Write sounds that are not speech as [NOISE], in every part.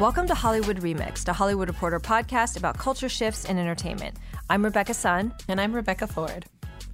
Welcome to Hollywood Remixed, a Hollywood Reporter podcast about culture shifts in entertainment. I'm Rebecca Sun. And I'm Rebecca Ford.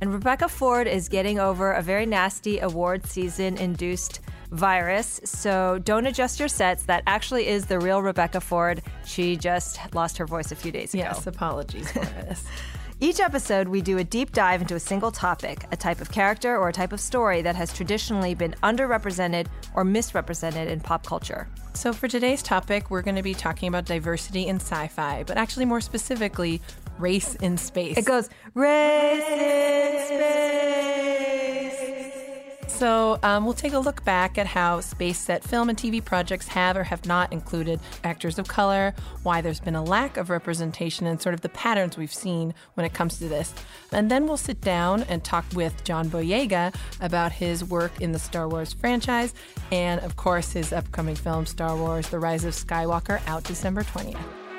And Rebecca Ford is getting over a very nasty award season induced virus. So don't adjust your sets. That actually is the real Rebecca Ford. She just lost her voice a few days ago. Yes, apologies for this. [LAUGHS] Each episode, we do a deep dive into a single topic, a type of character, or a type of story that has traditionally been underrepresented or misrepresented in pop culture. So, for today's topic, we're going to be talking about diversity in sci fi, but actually, more specifically, race in space. It goes, race in space. So, um, we'll take a look back at how space set film and TV projects have or have not included actors of color, why there's been a lack of representation, and sort of the patterns we've seen when it comes to this. And then we'll sit down and talk with John Boyega about his work in the Star Wars franchise and, of course, his upcoming film, Star Wars The Rise of Skywalker, out December 20th.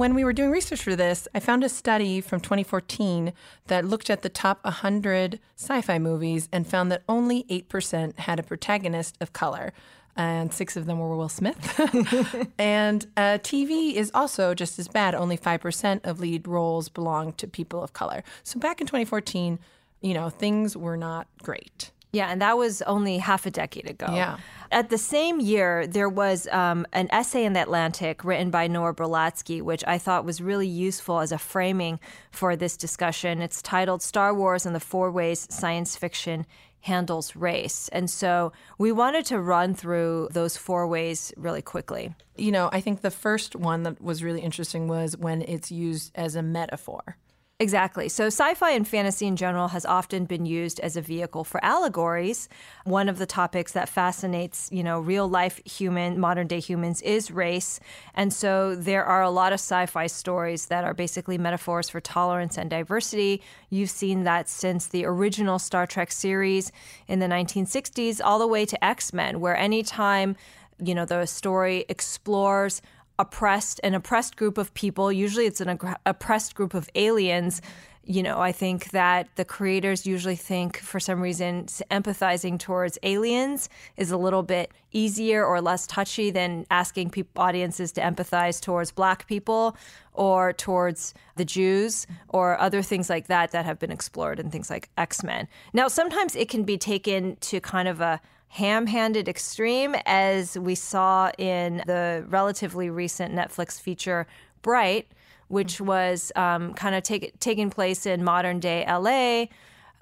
When we were doing research for this, I found a study from 2014 that looked at the top 100 sci fi movies and found that only 8% had a protagonist of color. And six of them were Will Smith. [LAUGHS] and uh, TV is also just as bad. Only 5% of lead roles belong to people of color. So back in 2014, you know, things were not great. Yeah, and that was only half a decade ago. Yeah. At the same year, there was um, an essay in the Atlantic written by Noah Berlatsky, which I thought was really useful as a framing for this discussion. It's titled Star Wars and the Four Ways Science Fiction Handles Race. And so we wanted to run through those four ways really quickly. You know, I think the first one that was really interesting was when it's used as a metaphor. Exactly. So, sci fi and fantasy in general has often been used as a vehicle for allegories. One of the topics that fascinates, you know, real life human, modern day humans is race. And so, there are a lot of sci fi stories that are basically metaphors for tolerance and diversity. You've seen that since the original Star Trek series in the 1960s, all the way to X Men, where anytime, you know, the story explores oppressed an oppressed group of people usually it's an ag- oppressed group of aliens you know i think that the creators usually think for some reason empathizing towards aliens is a little bit easier or less touchy than asking people, audiences to empathize towards black people or towards the jews or other things like that that have been explored in things like x-men. Now sometimes it can be taken to kind of a ham handed extreme, as we saw in the relatively recent Netflix feature Bright, which was um, kind of take, taking place in modern day LA.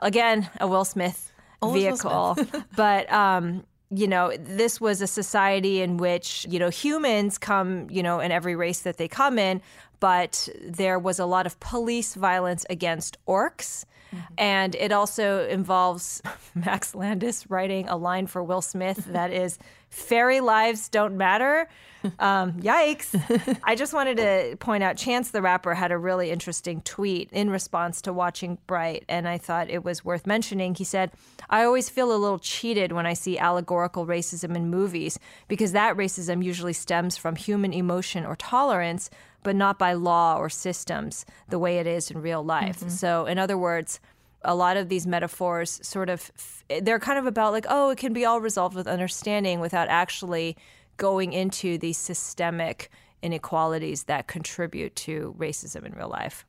Again, a Will Smith Always Will vehicle. Smith. [LAUGHS] but, um, you know, this was a society in which, you know, humans come, you know, in every race that they come in, but there was a lot of police violence against orcs. And it also involves [LAUGHS] Max Landis writing a line for Will Smith that is, Fairy lives don't matter. Um, yikes. I just wanted to point out Chance the Rapper had a really interesting tweet in response to watching Bright, and I thought it was worth mentioning. He said, I always feel a little cheated when I see allegorical racism in movies because that racism usually stems from human emotion or tolerance, but not by law or systems the way it is in real life. So, in other words, a lot of these metaphors sort of they're kind of about like oh it can be all resolved with understanding without actually going into these systemic inequalities that contribute to racism in real life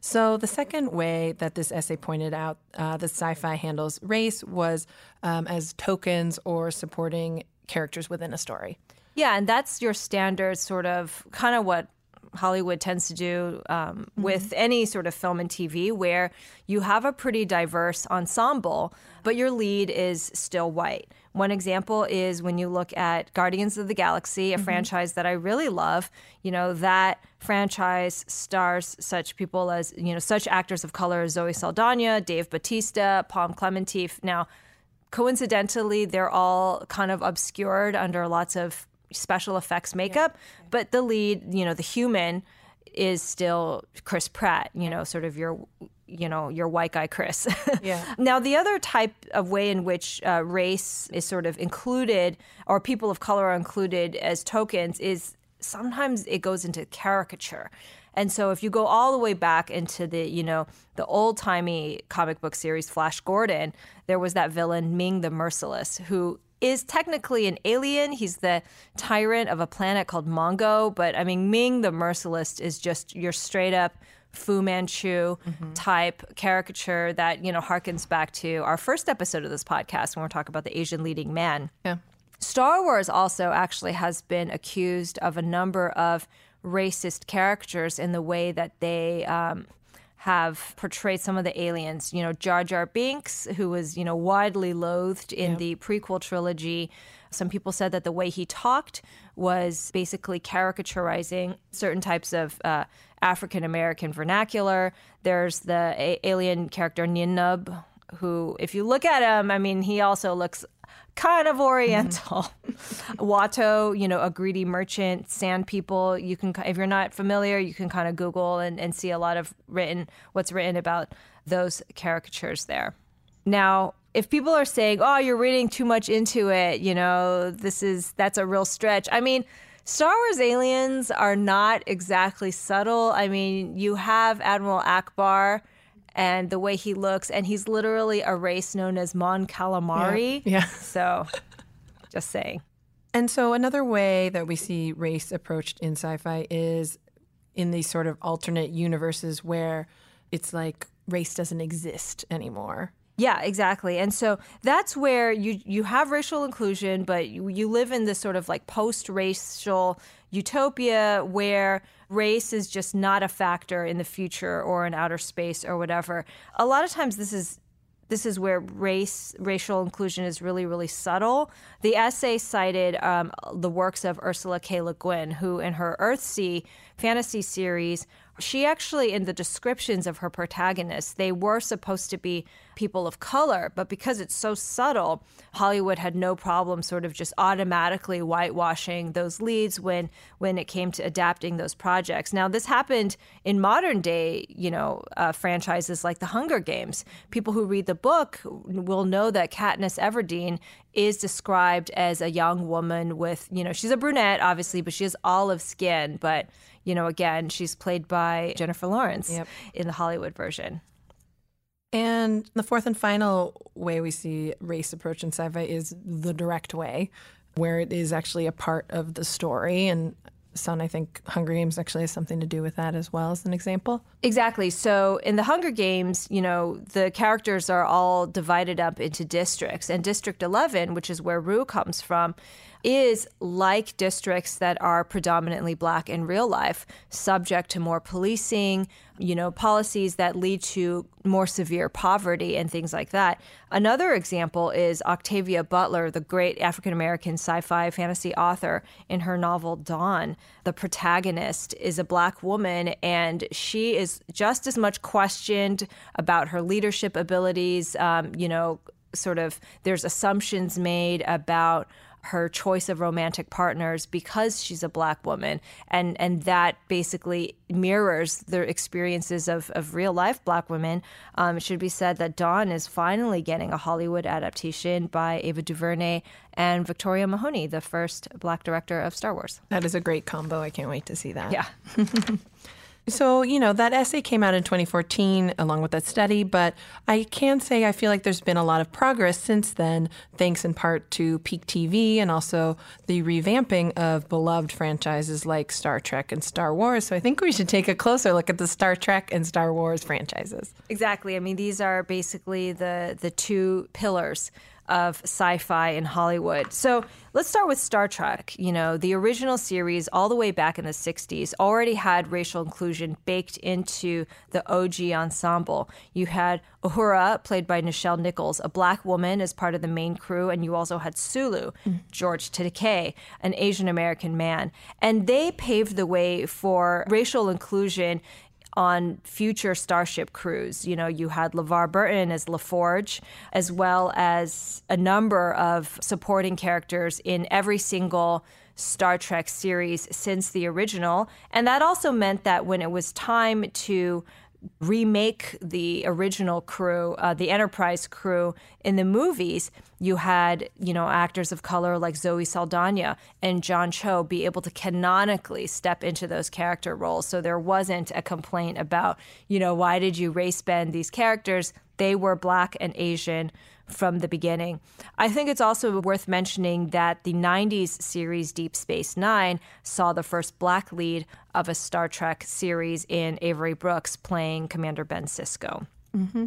So, the second way that this essay pointed out uh, that sci fi handles race was um, as tokens or supporting characters within a story. yeah and that's your standard sort of kind of what Hollywood tends to do um, with any sort of film and TV, where you have a pretty diverse ensemble, but your lead is still white. One example is when you look at Guardians of the Galaxy, a franchise that I really love. You know, that franchise stars such people as, you know, such actors of color as Zoe Saldana, Dave Bautista, Pom Klementieff. Now, coincidentally, they're all kind of obscured under lots of special effects makeup, but the lead, you know, the human is still Chris Pratt, you know, sort of your you know your white guy Chris. [LAUGHS] Yeah. now the other type of way in which uh, race is sort of included or people of color are included as tokens is sometimes it goes into caricature. And so if you go all the way back into the, you know, the old-timey comic book series Flash Gordon, there was that villain Ming the Merciless who is technically an alien. He's the tyrant of a planet called Mongo, but I mean Ming the Merciless is just your straight up Fu Manchu type caricature that, you know, harkens back to our first episode of this podcast when we're talking about the Asian leading man. Yeah. Star Wars also actually has been accused of a number of racist characters in the way that they um, have portrayed some of the aliens. You know, Jar Jar Binks, who was, you know, widely loathed in the prequel trilogy. Some people said that the way he talked was basically caricaturizing certain types of uh, African American vernacular. There's the a- alien character Ninub, who, if you look at him, I mean, he also looks kind of oriental. Mm-hmm. [LAUGHS] Watto, you know, a greedy merchant, sand people. You can, if you're not familiar, you can kind of Google and, and see a lot of written, what's written about those caricatures there. Now, if people are saying, "Oh, you're reading too much into it," you know, this is that's a real stretch. I mean, Star Wars aliens are not exactly subtle. I mean, you have Admiral Ackbar and the way he looks, and he's literally a race known as Mon Calamari. Yeah. Yeah. [LAUGHS] So, just saying. And so another way that we see race approached in sci-fi is in these sort of alternate universes where it's like race doesn't exist anymore. Yeah, exactly. And so that's where you you have racial inclusion, but you, you live in this sort of like post-racial utopia where race is just not a factor in the future or in outer space or whatever. A lot of times this is this is where race racial inclusion is really really subtle. The essay cited um, the works of Ursula K. Le Guin, who in her Earthsea fantasy series, she actually in the descriptions of her protagonists, they were supposed to be people of color, but because it's so subtle, Hollywood had no problem sort of just automatically whitewashing those leads when when it came to adapting those projects. Now this happened in modern day, you know, uh, franchises like The Hunger Games. People who read the book will know that Katniss Everdeen is described as a young woman with, you know, she's a brunette obviously, but she has olive skin, but you know, again, she's played by Jennifer Lawrence Yep. in the Hollywood version. And the fourth and final way we see race approach in sci-fi is the direct way, where it is actually a part of the story. And Son, I think Hunger Games actually has something to do with that as well as an example. Exactly. So in the Hunger Games, you know, the characters are all divided up into districts. And District 11, which is where Rue comes from, is like districts that are predominantly black in real life, subject to more policing, you know, policies that lead to more severe poverty and things like that. Another example is Octavia Butler, the great African American sci fi fantasy author, in her novel Dawn. The protagonist is a black woman, and she is just as much questioned about her leadership abilities. Um, you know, sort of, there's assumptions made about her choice of romantic partners because she's a black woman and and that basically mirrors the experiences of, of real life black women um, it should be said that dawn is finally getting a hollywood adaptation by ava duvernay and victoria mahoney the first black director of star wars That is a great combo. I can't wait to see that. yeah [LAUGHS] So, you know, that essay came out in 2014 along with that study, but I can say I feel like there's been a lot of progress since then, thanks in part to Peak TV and also the revamping of beloved franchises like Star Trek and Star Wars. So I think we should take a closer look at the Star Trek and Star Wars franchises. Exactly. I mean, these are basically the the two pillars of sci fi in Hollywood. So let's start with Star Trek. You know, the original series, all the way back in the 60s, already had racial inclusion baked into the OG ensemble. You had Uhura, played by Nichelle Nichols, a black woman as part of the main crew, and you also had Sulu, George Takei, an Asian American man. And they paved the way for racial inclusion on future Starship crews. You know, you had LeVar Burton as LaForge, as well as a number of supporting characters in every single Star Trek series since the original. And that also meant that when it was time to remake the original crew, uh, the Enterprise crew in the movies, you had, you know, actors of color like Zoe Saldana and John Cho be able to canonically step into those character roles. So there wasn't a complaint about, you know, why did you race bend these characters? They were black and Asian from the beginning. I think it's also worth mentioning that the 90s series Deep Space Nine saw the first black lead of a Star Trek series in Avery Brooks playing Commander Ben Sisko. Mm-hmm.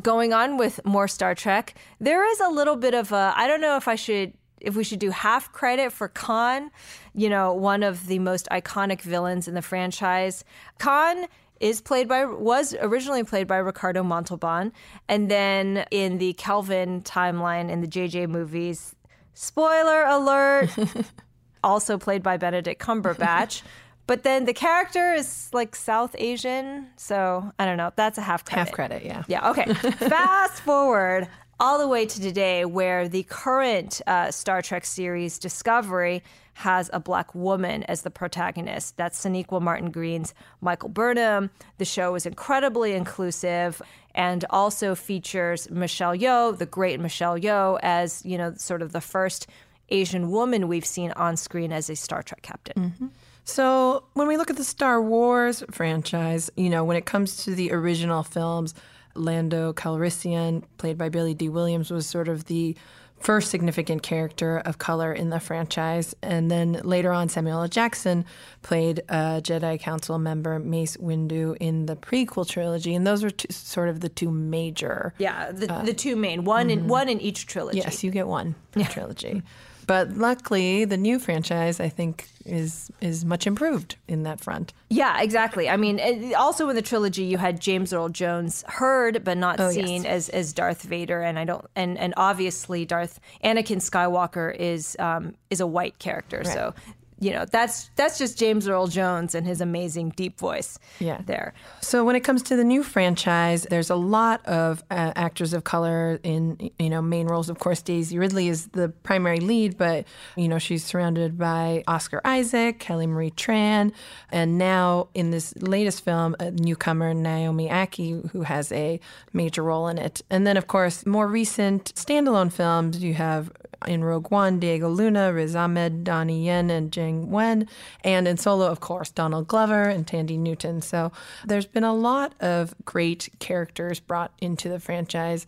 Going on with more Star Trek, there is a little bit of a, I don't know if I should if we should do half credit for Khan, you know, one of the most iconic villains in the franchise. Khan is played by was originally played by Ricardo Montalban, and then in the Kelvin timeline in the JJ movies, spoiler alert, [LAUGHS] also played by Benedict Cumberbatch. [LAUGHS] But then the character is like South Asian, so I don't know. That's a half credit. Half credit, yeah. Yeah. Okay. [LAUGHS] Fast forward all the way to today, where the current uh, Star Trek series Discovery has a black woman as the protagonist. That's Sonequa Martin Green's Michael Burnham. The show is incredibly inclusive and also features Michelle Yeoh, the great Michelle Yeoh, as you know, sort of the first Asian woman we've seen on screen as a Star Trek captain. Mm-hmm. So when we look at the Star Wars franchise, you know, when it comes to the original films, Lando Calrissian, played by Billy Dee Williams, was sort of the first significant character of color in the franchise. And then later on, Samuel L. Jackson played a Jedi Council member, Mace Windu, in the prequel trilogy. And those are two, sort of the two major. Yeah, the, uh, the two main one mm-hmm. in one in each trilogy. Yes, you get one yeah. trilogy. [LAUGHS] But luckily, the new franchise, I think, is is much improved in that front. Yeah, exactly. I mean, also in the trilogy, you had James Earl Jones heard but not oh, seen yes. as as Darth Vader, and I don't, and and obviously Darth Anakin Skywalker is um, is a white character, right. so you know that's that's just James Earl Jones and his amazing deep voice. Yeah, there. So when it comes to the new franchise, there's a lot of uh, actors of color in you know main roles. Of course, Daisy Ridley is the primary lead, but you know she's surrounded by Oscar Isaac, Kelly Marie Tran, and now in this latest film, a newcomer Naomi Ackie, who has a major role in it. And then, of course, more recent standalone films, you have in Rogue One, Diego Luna, Riz Ahmed, Donnie Yen, and Jiang Wen. And in Solo, of course, Donald Glover and Thandie Newton. So there's been a lot of great characters brought into the franchise.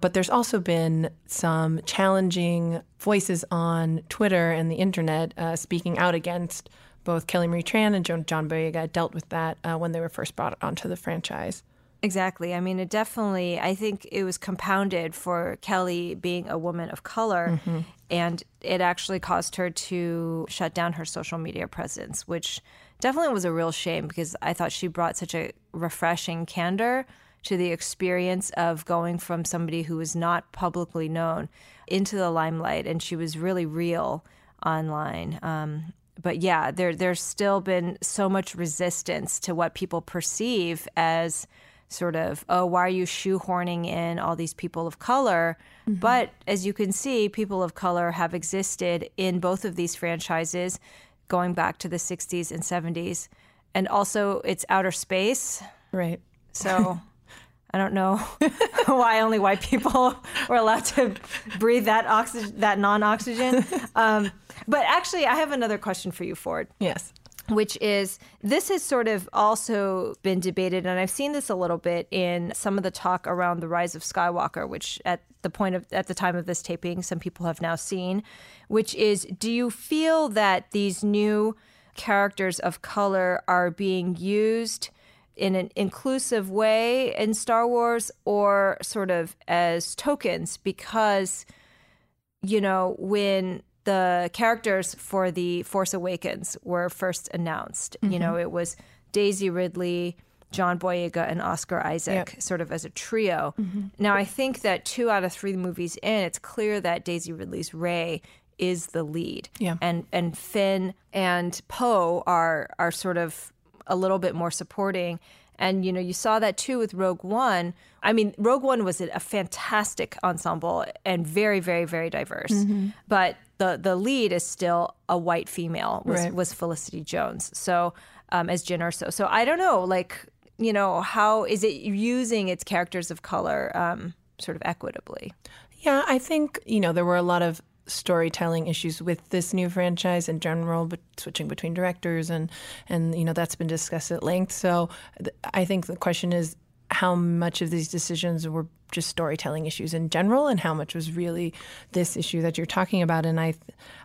But there's also been some challenging voices on Twitter and the internet uh, speaking out against both Kelly Marie Tran and John, John Boyega dealt with that uh, when they were first brought onto the franchise. Exactly. I mean, it definitely, I think it was compounded for Kelly being a woman of color. Mm-hmm. And it actually caused her to shut down her social media presence, which definitely was a real shame because I thought she brought such a refreshing candor to the experience of going from somebody who was not publicly known into the limelight. And she was really real online. Um, but yeah, there, there's still been so much resistance to what people perceive as sort of, oh, why are you shoehorning in all these people of color? Mm-hmm. But as you can see, people of color have existed in both of these franchises going back to the 60s and 70s. And also, it's outer space. Right. So. [LAUGHS] I don't know [LAUGHS] why only white people [LAUGHS] were allowed to breathe that oxygen, that non-oxygen. Um, but actually, I have another question for you, Ford. Yes which is this has sort of also been debated, and I've seen this a little bit in some of the talk around the rise of Skywalker, which at the point of at the time of this taping, some people have now seen, which is do you feel that these new characters of color are being used in an inclusive way in Star Wars or sort of as tokens? Because you know, when the characters for the Force Awakens were first announced, you mm-hmm. know, it was Daisy Ridley, John Boyega, and Oscar Isaac, Yep. sort of as a trio. Mm-hmm. Now, I think that two out of three movies in, it's clear that Daisy Ridley's Rey is the lead. Yeah. And and Finn and Poe are are sort of a little bit more supporting. And you know, you saw that too with Rogue One. I mean, Rogue One was a fantastic ensemble and very, very, very diverse. Mm-hmm. But the the lead is still a white female was Right. was Felicity Jones. So um, as Jyn Erso. So I don't know, like you know, how is it using its characters of color um, sort of equitably? Yeah, I think, you know, there were a lot of storytelling issues with this new franchise in general, but switching between directors and and you know that's been discussed at length. So th- I think the question is how much of these decisions were just storytelling issues in general, and how much was really this issue that you're talking about. And I,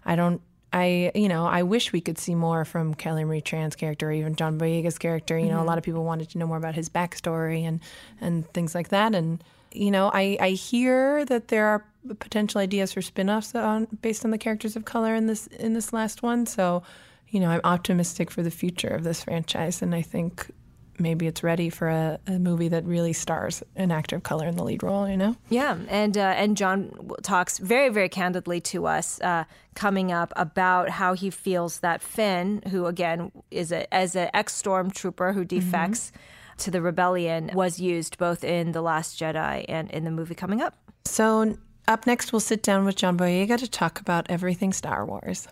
I don't. I, you know, I wish we could see more from Kelly Marie Tran's character, or even John Boyega's character. You know, a mm-hmm. lot of people wanted to know more about his backstory and and things like that. And you know, I, I hear that there are potential ideas for spin-offs on based on the characters of color in this in this last one. So, you know, I'm optimistic for the future of this franchise, and I think maybe it's ready for a, a movie that really stars an actor of color in the lead role. You know. Yeah, and uh, and John talks very very candidly to us uh, coming up about how he feels that Finn, who again is a as an ex stormtrooper who defects to the rebellion, was used both in the Last Jedi and in the movie coming up. So up next, we'll sit down with John Boyega to talk about everything Star Wars.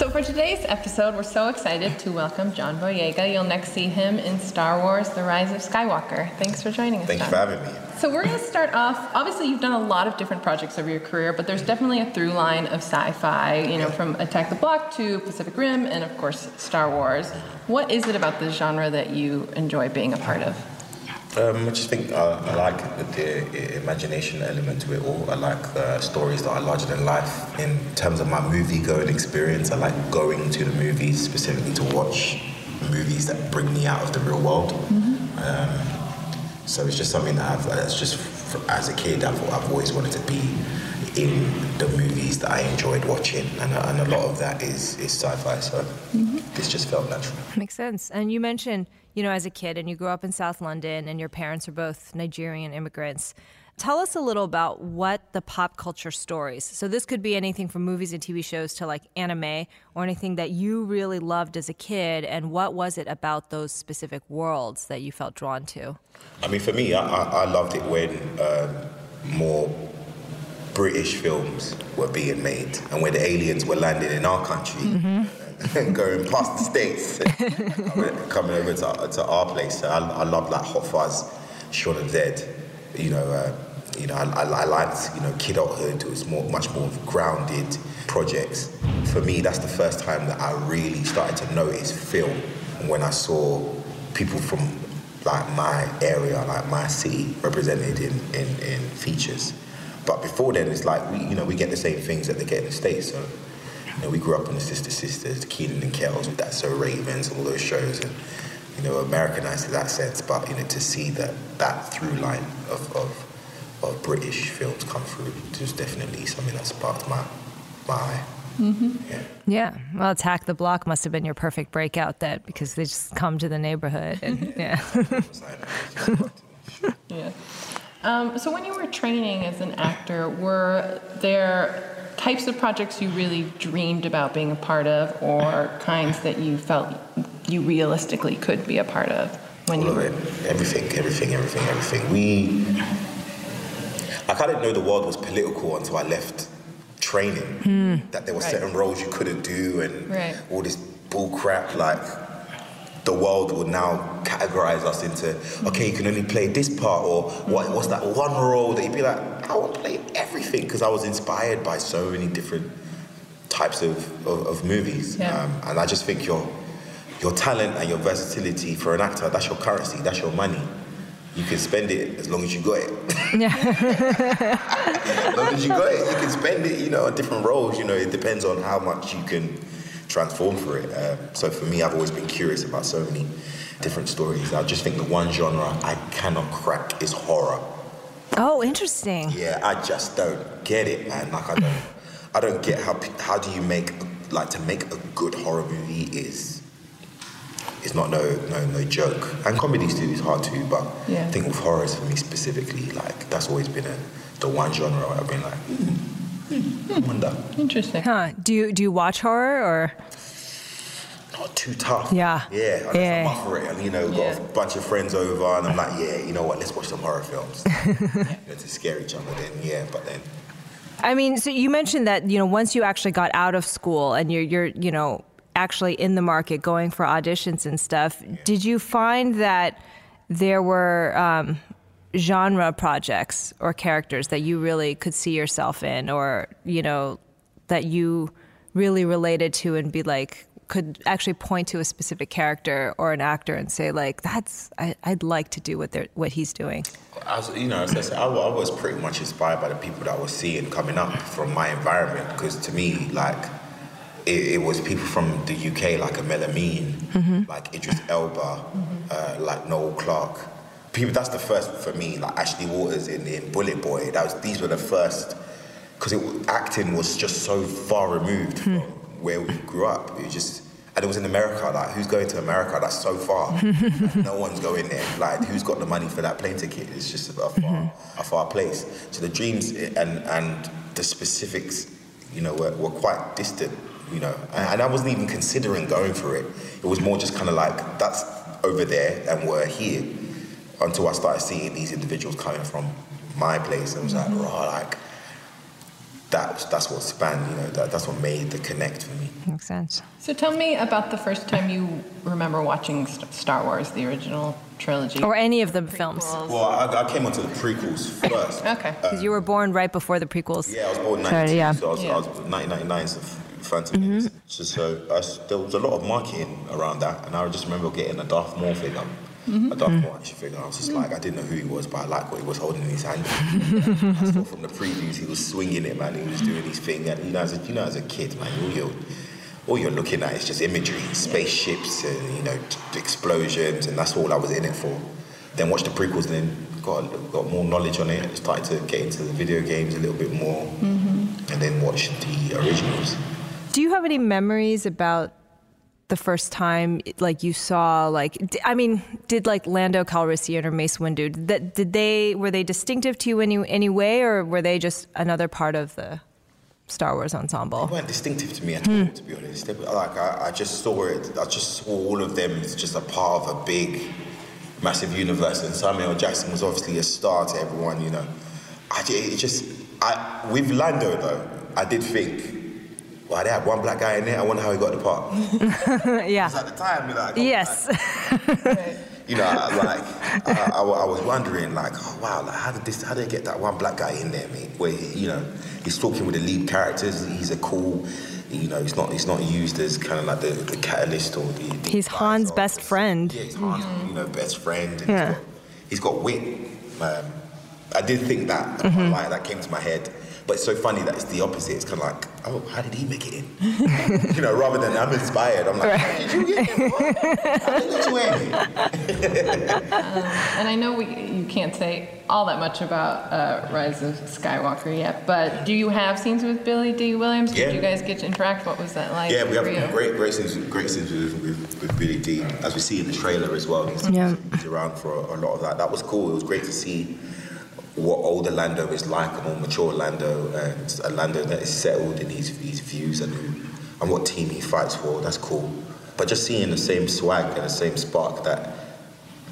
So for today's episode, we're so excited to welcome John Boyega. You'll next see him in Star Wars: The Rise of Skywalker. Thanks for joining us. Thank you John. for having me. So we're going to start off. Obviously, you've done a lot of different projects over your career, but there's definitely a through line of sci-fi. You know, from Attack the Block to Pacific Rim, and of course Star Wars. What is it about this genre that you enjoy being a part of? Um, I just think uh, I like the, the imagination element to it all. I like uh, stories that are larger than life. In terms of my movie going experience, I like going to the movies specifically to watch movies that bring me out of the real world. Um, so it's just something that I've, that's just f- as a kid, I've, I've always wanted to be in the movies that I enjoyed watching, and, a- and a lot of that is, is sci-fi. So this just felt natural. Makes sense. And you mentioned, you know, as a kid, and you grew up in South London, and your parents are both Nigerian immigrants. Tell us a little about what the pop culture stories. So this could be anything from movies and TV shows to like anime or anything that you really loved as a kid, and what was it about those specific worlds that you felt drawn to? I mean, for me, I, I, I loved it when um, more British films were being made and when the aliens were landing in our country and [LAUGHS] going past the states, [LAUGHS] coming, over to, to our place. I, I loved like Hot Fuzz, Shaun of the Dead. You know, uh, you know, I, I, I liked you know Kidulthood. It was more, much more grounded projects. For me, that's the first time that I really started to notice film when I saw people from like my area, like my city, represented in, in, in features. But before then, it's like we, you know, we get the same things that they get in the states. So, you know, we grew up on the Sister Sisters, Kenan and Kels, with that So Ravens, all those shows, and you know, Americanized in that sense. But you know, to see that that through line of, of of British films come through is definitely something that sparked my my eye. Mm-hmm. Yeah. Yeah, well, Attack the Block must have been your perfect breakout that because they just come to the neighborhood and [LAUGHS] yeah. [LAUGHS] Yeah. Um, so when you were training as an actor, were there types of projects you really dreamed about being a part of, or kinds that you felt you realistically could be a part of when you were? Everything, everything, everything, everything. We. Like, I didn't know the world was political until I left training. That there were Right. certain roles you couldn't do and Right. all this bull crap. Like, the world will now categorize us into, okay, you can only play this part, or what, what's that one role that you'd be like, I want to play everything because I was inspired by so many different types of, of, of movies. Yeah. Um, and I just think your, your talent and your versatility for an actor, that's your currency, that's your money. You can spend it as long as you got it. [LAUGHS] as long as you got it, you can spend it, you know, on different roles. You know, it depends on how much you can transform for it. Um, so for me, I've always been curious about so many different stories. I just think the one genre I cannot crack is horror. Oh, interesting. Yeah, I just don't get it, man. Like I don't, I don't get how how do you make like to make a good horror movie is it's not no no no joke. And comedies too is hard too, but Yeah. I think with horrors for me specifically, like that's always been a, the one genre where I've been like, hmm, hmm, I wonder. Interesting. Huh. Do you do you watch horror or Not too tough. Yeah. Yeah, I Yeah. I'm up for it. And you know, got Yeah. a bunch of friends over, and I'm like, yeah, you know what? Let's watch some horror films. you know, to scare each other. Then yeah, but then I mean, so you mentioned that you know once you actually got out of school and you're you're you know actually in the market going for auditions and stuff. Did you find that there were um, genre projects or characters that you really could see yourself in, or you know that you really related to and be like could actually point to a specific character or an actor and say like that's I, I'd like to do what they're what he's doing. I was, you know, as I, said, I, I was pretty much inspired by the people that I was seeing coming up from my environment. Because to me, like, it, it was people from the UK, like a Melamine, like Idris Elba, uh, like Noel Clarke. People. That's the first for me. Like Ashley Walters in, in Bullet Boy. That was. These were the first. Because acting was just so far removed hmm. from where we grew up. It was just. And it was in America. Like, who's going to America? That's so far. [LAUGHS] Like, no one's going there. Like, who's got the money for that plane ticket? It's just a far, mm-hmm. a far place. So the dreams and and the specifics, you know, were, were quite distant. You know, and, and I wasn't even considering going for it. It was more just kind of like that's over there, and we're here. Until I started seeing these individuals coming from my place, and I was like, mm-hmm. raw, like that's that's what spanned. You know, that, that's what made the connect for me. Makes sense. So tell me about the first time you remember watching St- Star Wars, the original trilogy. Or any of the films. Well, I, I came onto the prequels first. Okay. Uh, because you were born right before the prequels. Yeah, I was born in Sorry, yeah. so I was, Yeah. I was 1999, so Phantom Menace. Mm-hmm. So, so I s there was a lot of marketing around that, and I just remember getting a Darth Maul figure, a Darth Maul action figure. I was just like, I didn't know who he was, but I liked what he was holding in his hand. [LAUGHS] I saw from the previews he was swinging it, man. He was doing his thing, and you know, as a, you know, as a kid, man, all you're all you're looking at is just imagery, spaceships, and you know, t- explosions, and that's all I was in it for. Then watched the prequels, and then got got more knowledge on it. Started to get into the video games a little bit more, mm-hmm. and then watched the originals. Do you have any memories about the first time, like you saw, like I mean, did like Lando Calrissian or Mace Windu? That, did they were they distinctive to you any, any way, or were they just another part of the Star Wars ensemble? They weren't distinctive to me at all, to be honest. They, like I, I just saw it. I just saw all of them as just a part of a big, massive universe. And Samuel Jackson was obviously a star to everyone. You know, I it just I with Lando though, I did think. Well, they had one black guy in there. I wonder how he got the part. [LAUGHS] yeah. Because at the time, you're like, oh, Yes. you know, I- like I, I, I was wondering, like, oh wow, like how did this? How did they get that one black guy in there, mate? Where he, you know, he's talking with the lead characters. He's a cool, you know, he's not he's not used as kind of like the, the catalyst or the. the He's Han's advisor. best friend. Yeah, he's Han's, you know, best friend. And Yeah. he's, got, he's got wit. Um, I did think that, Mm-hmm. like, that came to my head. But it's so funny that it's the opposite. It's kind of like, oh, how did he make it in? [LAUGHS] you know, rather than I'm inspired, I'm like, how did you get in? How did you get in? [LAUGHS] And I know we, you can't say all that much about uh, Rise of Skywalker yet, but do you have scenes with Billy Dee Williams? Yeah. Did you guys get to interact? What was that like Yeah, we have for you? great, great scenes, great scenes with, with, with Billy D, as we see in the trailer as well. He's, Yeah. he's around for a, a lot of that. That was cool. It was great to see what older Lando is like, a more mature Lando, and a Lando that is settled in his, his views and who, and what team he fights for. That's cool. But just seeing the same swag and the same spark that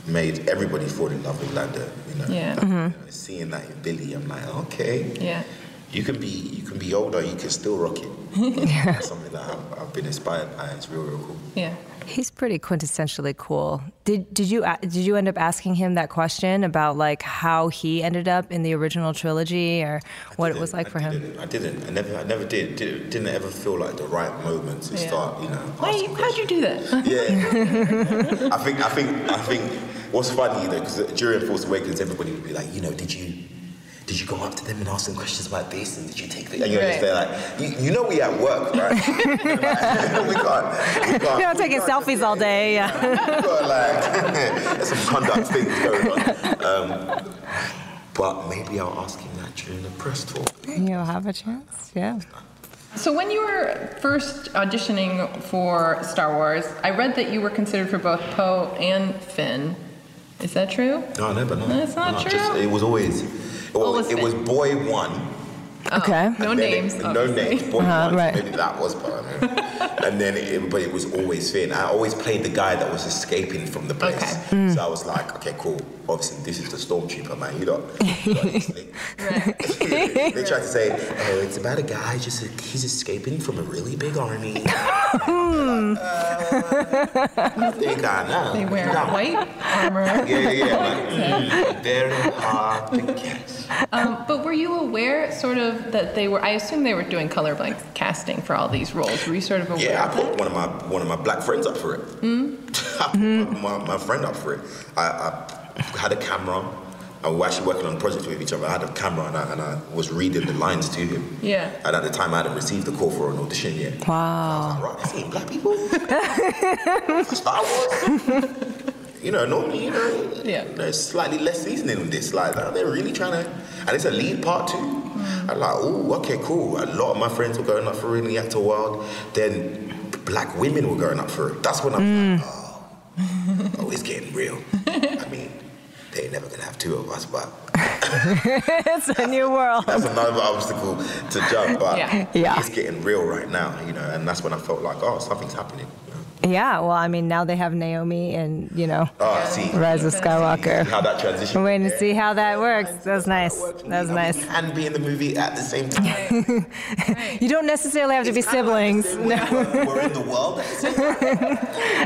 made everybody fall in love with Lando, you know. Yeah. You know, mm-hmm. seeing that in Billy, I'm like, okay. Yeah. You can be you can be older, you can still rock it. [LAUGHS] That's something that I've, I've been inspired by. It's real, real cool. Yeah. He's pretty quintessentially cool. Did did you uh, did you end up asking him that question about like how he ended up in the original trilogy or what it was like I for him? didn't. I didn't. I never. I never did. did didn't ever feel like the right moment to Yeah. start. You know. Why, how'd you do that? Yeah. [LAUGHS] I think. I think. I think. What's funny though, because during Force Awakens, everybody would be like, you know, did you, did you go up to them and ask them questions about this? And did you take the, and you're just Right. there like, you, you know we at work, right? [LAUGHS] we can't, we can't. You're not we taking can't- selfies all day. Yeah. [LAUGHS] We've got like [LAUGHS] there's some conduct things going on. Um, but maybe I'll ask him that during the press tour. You'll have a chance. Yeah. So when you were first auditioning for Star Wars, I read that you were considered for both Poe and Finn. Is that true? No, never. No, That's not no, true? Just, it was always. Well, was it was boy one. Okay. No names. It, no obviously. names. Boy Uh-huh, one. right. Maybe that was part of it. and then, it, but it was always Finn. I always played the guy that was escaping from the place. Okay. Mm. So I was like, okay, cool. Obviously, this is the stormtrooper, man. You don't. You don't [LAUGHS] [LAUGHS] they tried to say, oh, it's about a guy just he's escaping from a really big army. [LAUGHS] I think I know. They wear No. white armor. Yeah, yeah, yeah. Like, mm, very hard to catch. Um, but were you aware, sort of, that they were? I assume they were doing colorblind casting for all these roles. Were you sort of aware Yeah, I of put that? one of my one of my black friends up for it. [LAUGHS] I put my, my friend up for it. I, I had a camera. And we were actually working on a project with each other. I had a camera and I, and I was reading the lines to him. Yeah. And at the time, I hadn't received the call for an audition yet. Wow. I was like, right, this ain't black people. [LAUGHS] Star Wars. [LAUGHS] You know, normally, you know, Yeah. there's slightly less seasoning on this. Like, they're really trying to, and it's a lead part too. Mm. I'm like, oh, okay, cool. A lot of my friends were going up for it in the actor world. Then black women were going up for it. That's when I'm like, mm. oh, oh, it's getting real. I mean, they ain't never gonna have two of us, but [LAUGHS] it's a new world. that's another obstacle to jump. But Yeah. Yeah. it's getting real right now, you know, and that's when I felt like, oh, something's happening. You know. Yeah. Well, I mean, now they have Naomi and, you know, Oh, see. Rise of Skywalker. How that transition. We're waiting to see how that works. That's nice. works for me. That's nice. you can be in the movie at the same time. [LAUGHS] You don't necessarily have to be It's kinda like siblings. the same way We're in the world. at the same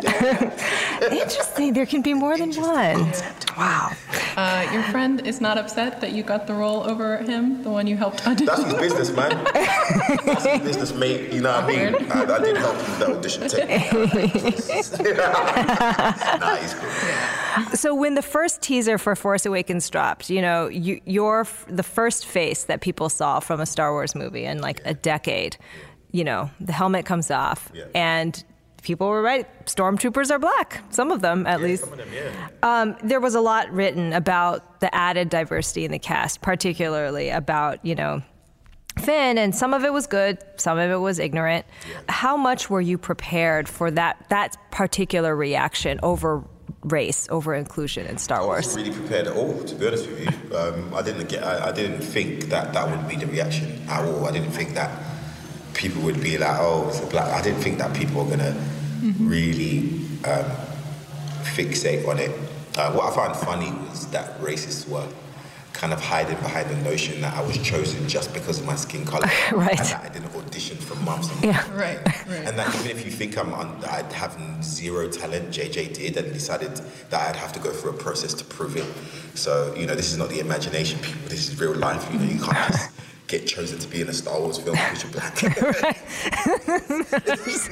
time. [LAUGHS] Interesting. There can be more than one. Wow. Uh, your friend is not upset that you got the role over him, the one you helped audition. That's his business, man. [LAUGHS] That's his business, mate. You know what I mean? I, I did help him with that audition tape. Nah, he's cool. So when the first teaser for Force Awakens dropped, you know, you, you're f- the first face that people saw from a Star Wars movie in like a decade. You know, the helmet comes off, Yeah. and people were right. Stormtroopers are black. Some of them, at least. Some of them, yeah. Um, there was a lot written about the added diversity in the cast, particularly about, you know, Finn, and some of it was good, some of it was ignorant. How much were you prepared for that that particular reaction over race, over inclusion in Star I Wars? wasn't really prepared at all, to be honest with you. Um, I didn't get. I, I didn't think that that would be the reaction at all. I didn't think that people would be like, "Oh, it's a black." I didn't think that people were gonna really um, fixate on it. Uh, what I found funny was that racists were kind of hiding behind the notion that I was chosen just because of my skin color, [LAUGHS] Right. And that I didn't audition for months and months. Yeah. Right, right. And that even if you think I'm un- I have zero talent, JJ did, and decided that I'd have to go through a process to prove it. So you know, this is not the imagination, people. This is real life. You know, you can't just [LAUGHS] get chosen to be in a Star Wars film because you're black. [LAUGHS]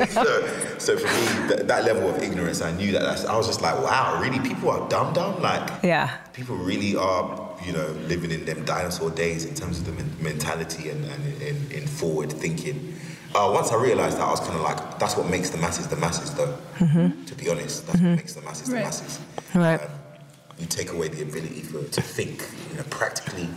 so, so for me, that, that level of ignorance, I knew that. That's, I was just like, wow, really? People are dumb, dumb. Like, Yeah. people really are, you know, living in them dinosaur days in terms of the men- mentality and, and in, in forward thinking. Uh, once I realized that, I was kind of like, that's what makes the masses the masses, though. To be honest, that's what makes the masses the masses. Right. Um, you take away the ability for to think, you know, practically,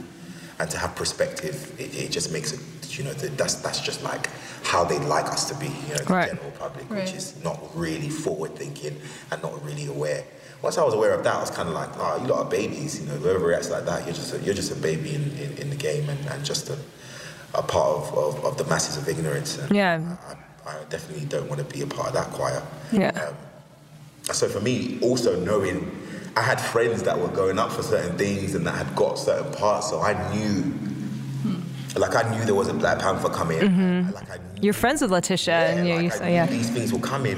and to have perspective. It, it just makes it, you know, th- that's that's just like how they'd like us to be, you know, the Right. general public, Right. which is not really forward thinking and not really aware. Once I was aware of that, I was kind of like, oh, you lot are babies, you know, whoever reacts like that, you're just a, you're just a baby in, in, in the game and, and just a, a part of, of, of the masses of ignorance. And Yeah. I, I definitely don't want to be a part of that choir. Yeah. Um, so for me, also knowing I had friends that were going up for certain things and that had got certain parts, so I knew, like I knew there was a Black Panther coming. Like I knew, You're friends with Letitia, yeah, and you, like you I knew yeah. these things were coming.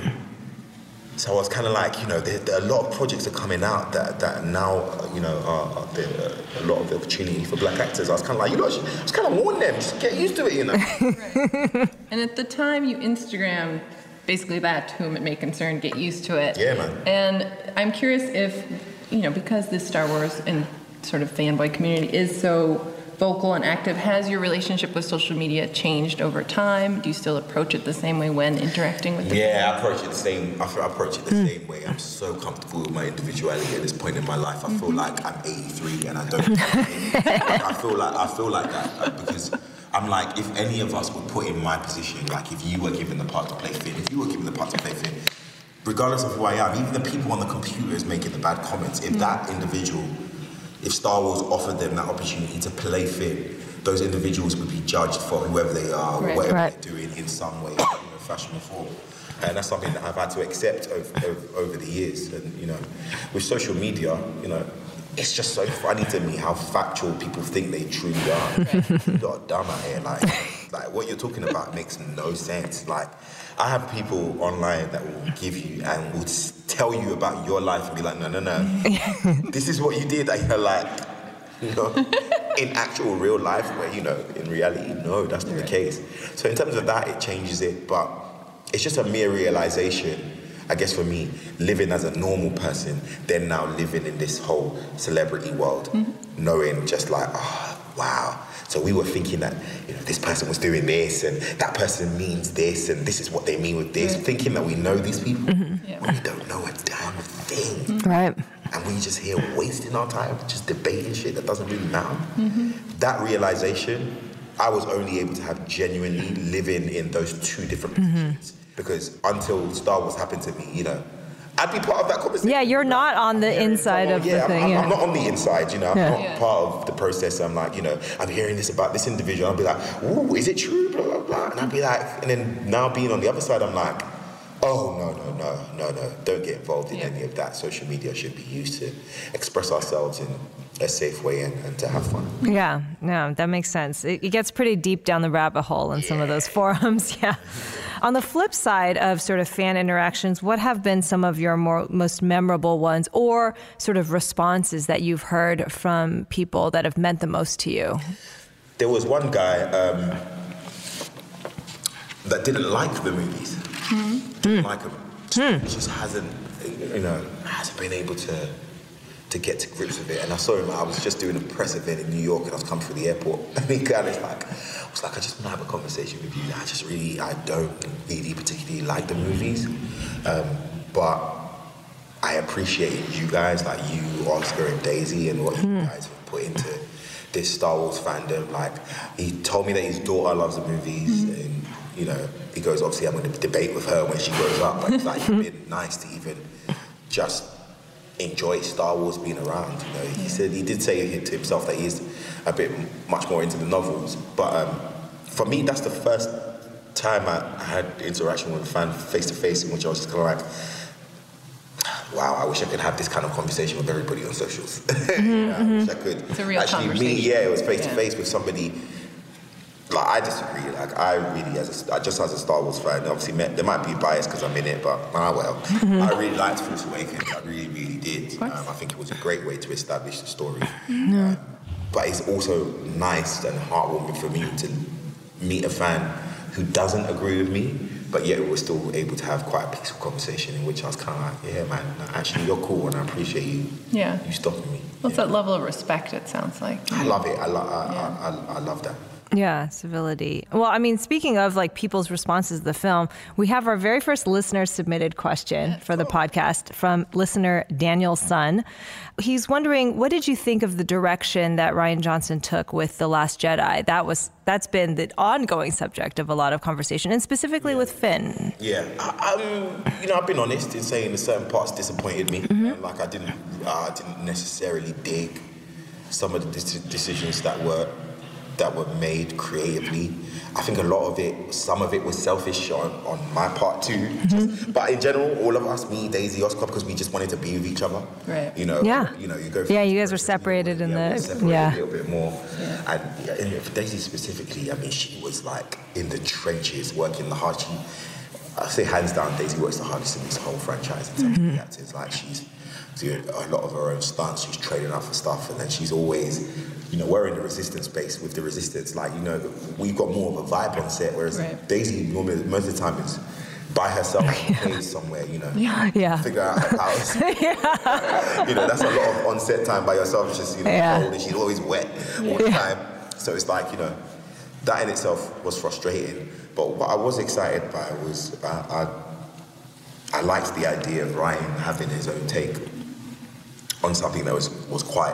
So I was kind of like, you know, there, there are a lot of projects are coming out that, that now, you know, are, are there, uh, a lot of opportunity for black actors. I was kind of like, you know, I was kind of warn them, just get used to it, you know. [LAUGHS] [LAUGHS] And at the time, you Instagram basically that to whom it may concern, get used to it. Yeah, man. And I'm curious if, you know, because this Star Wars and sort of fanboy community is so vocal and active. Has your relationship with social media changed over time? Do you still approach it the same way when interacting with the Yeah, I approach it the same. I feel I approach it the hmm. same way. I'm so comfortable with my individuality at this point in my life. I feel mm-hmm. like I'm 83 and I don't. like, I feel like I feel like that uh, because I'm like, if any of us were put in my position, like if you were given the part to play Finn, if you were given the part to play Finn, regardless of who I am, even the people on the computers making the bad comments, if hmm. that individual, if Star Wars offered them that opportunity to play Finn, those individuals would be judged for whoever they are, Right. whatever Right. they're doing in some way, you know, fashion or form. And that's something that I've had to accept over, over, over the years. And, you know, with social media, you know, it's just so funny to me how factual people think they truly are. you got dumb out here. Like, like, what you're talking about makes no sense. Like, I have people online that will give you and will tell you about your life and be like, no, no, no. [LAUGHS] this is what you did. And you're like, you know, in actual real life, where, you know, in reality, no, that's not the case. So, in terms of that, it changes it. But it's just a mere realization, I guess, for me, living as a normal person, then now living in this whole celebrity world, mm-hmm. knowing just like, oh, wow. So we were thinking that you know this person was doing this, and that person means this, and this is what they mean with this. Thinking that we know these people, mm-hmm. Yeah. when we don't know a damn thing mm-hmm. Right. and we just here wasting our time just debating shit that doesn't really matter. Mm-hmm. That realization, I was only able to have genuinely living in those two different positions because until Star Wars happened to me, you know, I'd be part of that conversation. Yeah, you're not on the inside of yeah, the I'm- thing. I'm, yeah. I'm not on the inside, you know. I'm Yeah. not Yeah. part of the process. I'm like, you know, I'm hearing this about this individual. I'll be like, ooh, is it true? Blah blah blah. And I'll be like, and then now being on the other side, I'm like, oh no no no no no, don't get involved in Yeah. any of that. Social media should be used to express ourselves in a safe way and, and to have fun. Yeah, no, that makes sense. It, it gets pretty deep down the rabbit hole in some of those forums. [LAUGHS] Yeah. On the flip side of sort of fan interactions, what have been some of your more most memorable ones, or sort of responses that you've heard from people that have meant the most to you? There was one guy um, that didn't like the movies. Didn't like. Hmm. He just hasn't, you know, hasn't been able to to get to grips with it. And I saw him. I was just doing a press event in New York, and I was coming through the airport, [LAUGHS] and he kind of like, I was like, I just want to have a conversation with you. I just really, I don't really particularly like the movies, um, but. I appreciate you guys, like you, Oscar and Daisy, and what you hmm. guys have put into this Star Wars fandom. Like, he told me that his daughter loves the movies, and you know, he goes, obviously, I'm going to debate with her when she grows up. But it's like been [LAUGHS] nice to even just enjoy Star Wars being around. You know, he said he did say to himself that he's a bit much more into the novels, but um, for me, that's the first time I had interaction with a fan face to face, in which I was just kind of like wow, I wish I could have this kind of conversation with everybody on socials. [LAUGHS] You know, I wish I could. It's a real Actually, me, yeah, it was face to face with somebody. Like I disagree. Like I really, as a, just as a Star Wars fan, obviously there might be bias because I'm in it, but ah well. I really liked Force Awakens. I really, really did. Um, I think it was a great way to establish the story. Um, but it's also nice and heartwarming for me to meet a fan who doesn't agree with me, but yet we're still able to have quite a peaceful conversation in which I was kind of like, yeah, man, actually you're cool and I appreciate you. Yeah. You stopping me. What's Yeah. that level of respect? It sounds like. I love it. I, lo- I, Yeah. I, I, I love that. Yeah, civility. Well, I mean, speaking of like people's responses to the film, we have our very first listener submitted question for the podcast from listener Daniel Sun. He's wondering, what did you think of the direction that Rian Johnson took with The Last Jedi? That was that's been the ongoing subject of a lot of conversation, and specifically with Finn. Yeah, I, um, you know, I've been honest in saying that certain parts disappointed me. Um, like I didn't, uh, I didn't necessarily dig some of the dec- decisions that were that were made creatively. I think a lot of it, some of it was selfish on, on my part too. Mm-hmm. Just- but in general, all of us, me, Daisy, Oscar, because we just wanted to be with each other. Right. You know. Yeah. You know, you go. Yeah, you guys were separated in yeah, the- were separated yeah. a little bit more. And, yeah, and for Daisy specifically, I mean, she was like in the trenches, working the hard. She, I say hands down, Daisy works the hardest in this whole franchise in terms of mm-hmm. the actors. Like she's doing a lot of her own stunts. She's training up for stuff, and then she's always, you know, we're in the resistance space with the resistance. Like you know, we've got more of a vibe on set, whereas Right. Daisy normally most of the time is by herself [LAUGHS] on stage somewhere. You know, [LAUGHS] Yeah. figure out her powers. [LAUGHS] you know, that's a lot of on-set time by yourself. It's just you know, Yeah. cold and she's always wet all the time. So it's like you know, that in itself was frustrating. But what I was excited by was uh, I I liked the idea of Rian having his own take on something that was was quite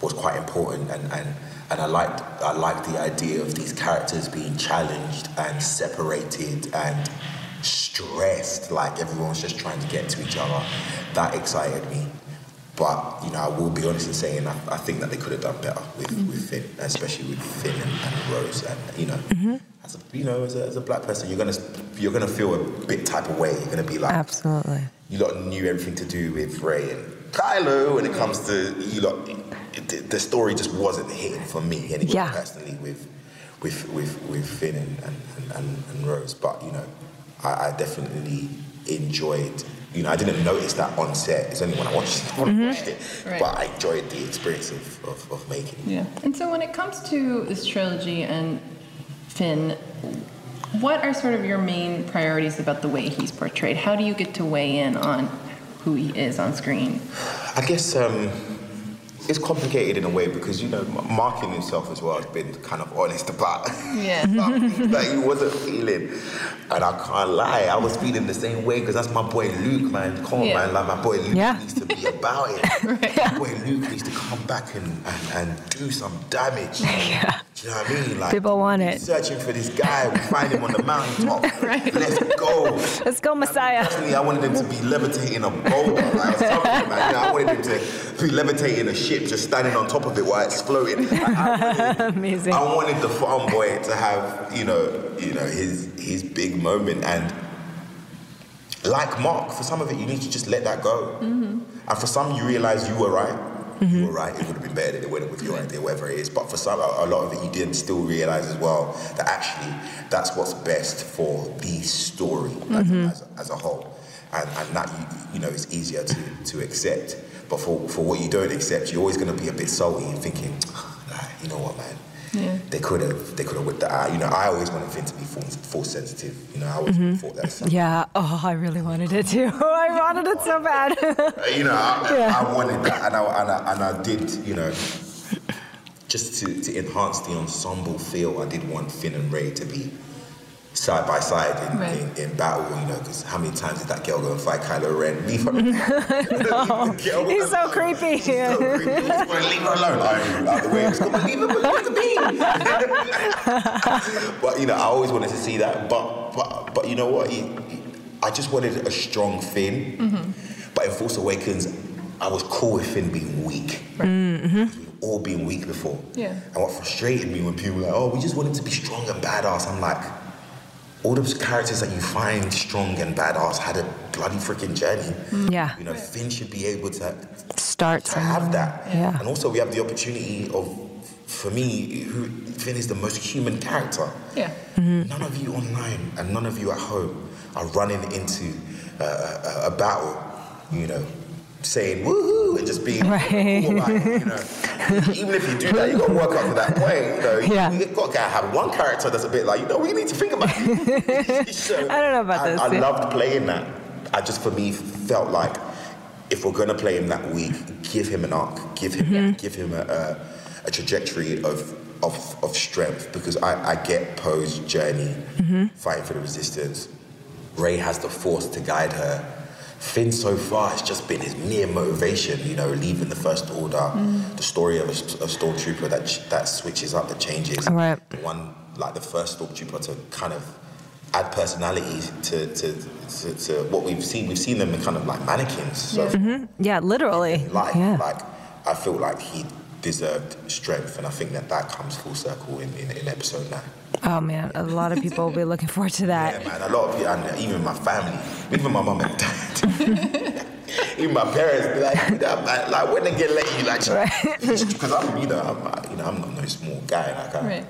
was quite important and and. And I liked I liked the idea of these characters being challenged and separated and stressed, like everyone's just trying to get to each other. That excited me. But you know, I will be honest in saying I, I think that they could have done better with, mm-hmm. with Finn, especially with Finn and, and Rose. And you know, mm-hmm. as a, you know, as a, as a black person, you're gonna you're gonna feel a bit type of way. You're gonna be like, Absolutely. you lot knew everything to do with Rey and Kylo when it comes to you lot. It- The story just wasn't hitting for me anyway, Yeah. personally, with with with with Finn and and, and, and Rose. But you know, I, I definitely enjoyed. You know, I didn't notice that on set. It's only when I watched, [LAUGHS] when I watched it. Right. But I enjoyed the experience of, of, of making. it. Yeah. And so when it comes to this trilogy and Finn, what are sort of your main priorities about the way he's portrayed? How do you get to weigh in on who he is on screen? I guess um, it's complicated in a way because you know M- Mark himself as well has been kind of honest about [LAUGHS] Yeah. something that he wasn't feeling, and I can't lie, I was feeling the same way because that's my boy Luke, man. Come on, Yeah. man, like my boy Luke Yeah. needs to be about it. [LAUGHS] My boy Luke needs to come back and, and, and do some damage. Yeah. Do you know what I mean? Like People want we're it. Searching for this guy, we find him on the mountaintop. [LAUGHS] Let's go. Let's go, Messiah. Personally, I wanted him to be levitating a boulder, like, or something, man. You know, I wanted him to be levitating a ship, just standing on top of it while it's floating. I, I wanted, Amazing. I wanted the farm boy to have, you know, you know, his his big moment, and like Mark, for some of it, you need to just let that go. Mm-hmm. And for some, you realize you were right. You mm-hmm. were right. It would have been better that it went with your idea, whatever it is. But for some, a a lot of it, you didn't still realize as well that actually that's what's best for the story as, mm-hmm. as, as a whole, and, and that you, you know is easier to, to accept. But for, for what you don't accept, you're always going to be a bit salty and thinking, "Ah, you know what, man. Yeah. They could have, they could have whipped that out. You know, I always wanted Finn to be force, force sensitive. You know, I always thought that. something Yeah. Oh, I really wanted it too. [LAUGHS] I wanted it so bad. you know, [LAUGHS] I, Yeah. I wanted that, and I, and I and I did, you know, just to, to enhance the ensemble feel. I did want Finn and Rey to be side by side in, Right. in, in battle. You know, because how many times did that girl go and fight Kylo Ren? Leave her. [LAUGHS] The He's so alone. creepy. She's so creepy. Leave her alone. I'm out the way. Just come and leave her alone but you know, I always wanted to see that. But but but you know what? I just wanted a strong Finn. Mm-hmm. But in Force Awakens, I was cool with Finn being weak. Because mm-hmm. mm-hmm. We've all been weak before. Yeah. And what frustrated me when people were like, oh, we just wanted to be strong and badass. I'm like, all those characters that you find strong and badass had a bloody freaking journey. Yeah. You know, Finn should be able to Start to have that. Yeah. And also, we have the opportunity of, for me, who Finn is the most human character. Yeah. None of you online and none of you at home are running into uh, a, a battle, you know, saying woohoo and just being Right. cool about it, you know. [LAUGHS] Even if you do that, you got to work up to that point. You know, Yeah. you got to have one character that's a bit like, you know, we need to think about it. [LAUGHS] So, I don't know about this, I yeah. loved playing that. I just, for me, felt like if we're going to play him that weak, give him an arc, give him, Mm-hmm. give him a, a, a trajectory of, of, of strength because I, I get Poe's journey Mm-hmm. fighting for the resistance. Rey has the force to guide her. Finn so far has just been his mere motivation, you know, leaving the First Order, Mm. the story of a, a stormtrooper that ch- that switches up, that changes. Right. One like the first stormtrooper to kind of add personality to, to, to, to what we've seen. We've seen them in kind of like mannequins. So Yeah, literally. like yeah. like I feel like he deserved strength, and I think that that comes full circle in, in, in episode nine. Oh man, a lot of people will be looking forward to that. Yeah, man. A lot of people, and even my family, even my mom and dad, [LAUGHS] even my parents, be like, "That man, like when they get late, you like, because [LAUGHS] I'm, you know, I'm, uh, you know, I'm not no small guy, like, I, Right.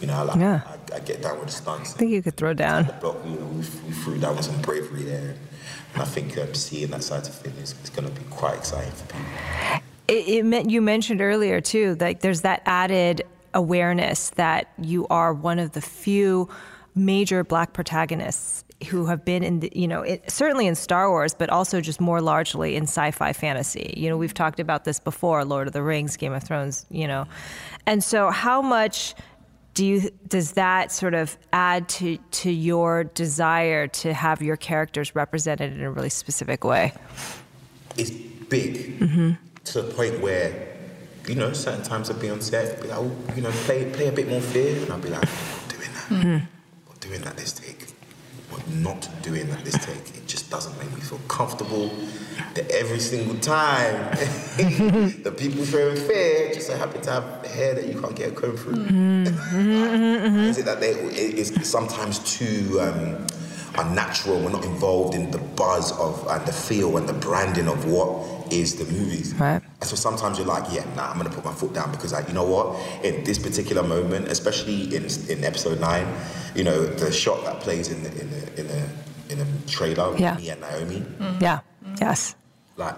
you know, I like, Yeah. I, I get down with the stunts. I think you could throw down. The block, you know, we, we threw down with some bravery there, and I think um, seeing that side of is, is going to be quite exciting for people. It, it meant you mentioned earlier too, like there's that added awareness that you are one of the few major black protagonists who have been in the, you know it, certainly in Star Wars, but also just more largely in sci-fi fantasy. You know, we've talked about this before: Lord of the Rings, Game of Thrones. You know, and so how much do you does that sort of add to to your desire to have your characters represented in a really specific way? It's big mm-hmm. to the point where, you know, certain times I'd be on set, be like, oh, you know, play play a bit more fear, and I'd be like, not doing that. I'm not doing that this take. I'm not doing that this take. It just doesn't make me feel comfortable. That every single time [LAUGHS] the people showing fear just so happen to have hair that you can't get a comb through. [LAUGHS] Is it that they it is sometimes too um, unnatural? We're not involved in the buzz of and the feel and the branding of what is the movies. Right. And so sometimes you're like, yeah, nah, I'm gonna put my foot down because like, you know what? In this particular moment, especially in in episode nine, you know, the shot that plays in the in the in the in the trailer with Yeah. me and Naomi, mm-hmm. Yeah. Yes. like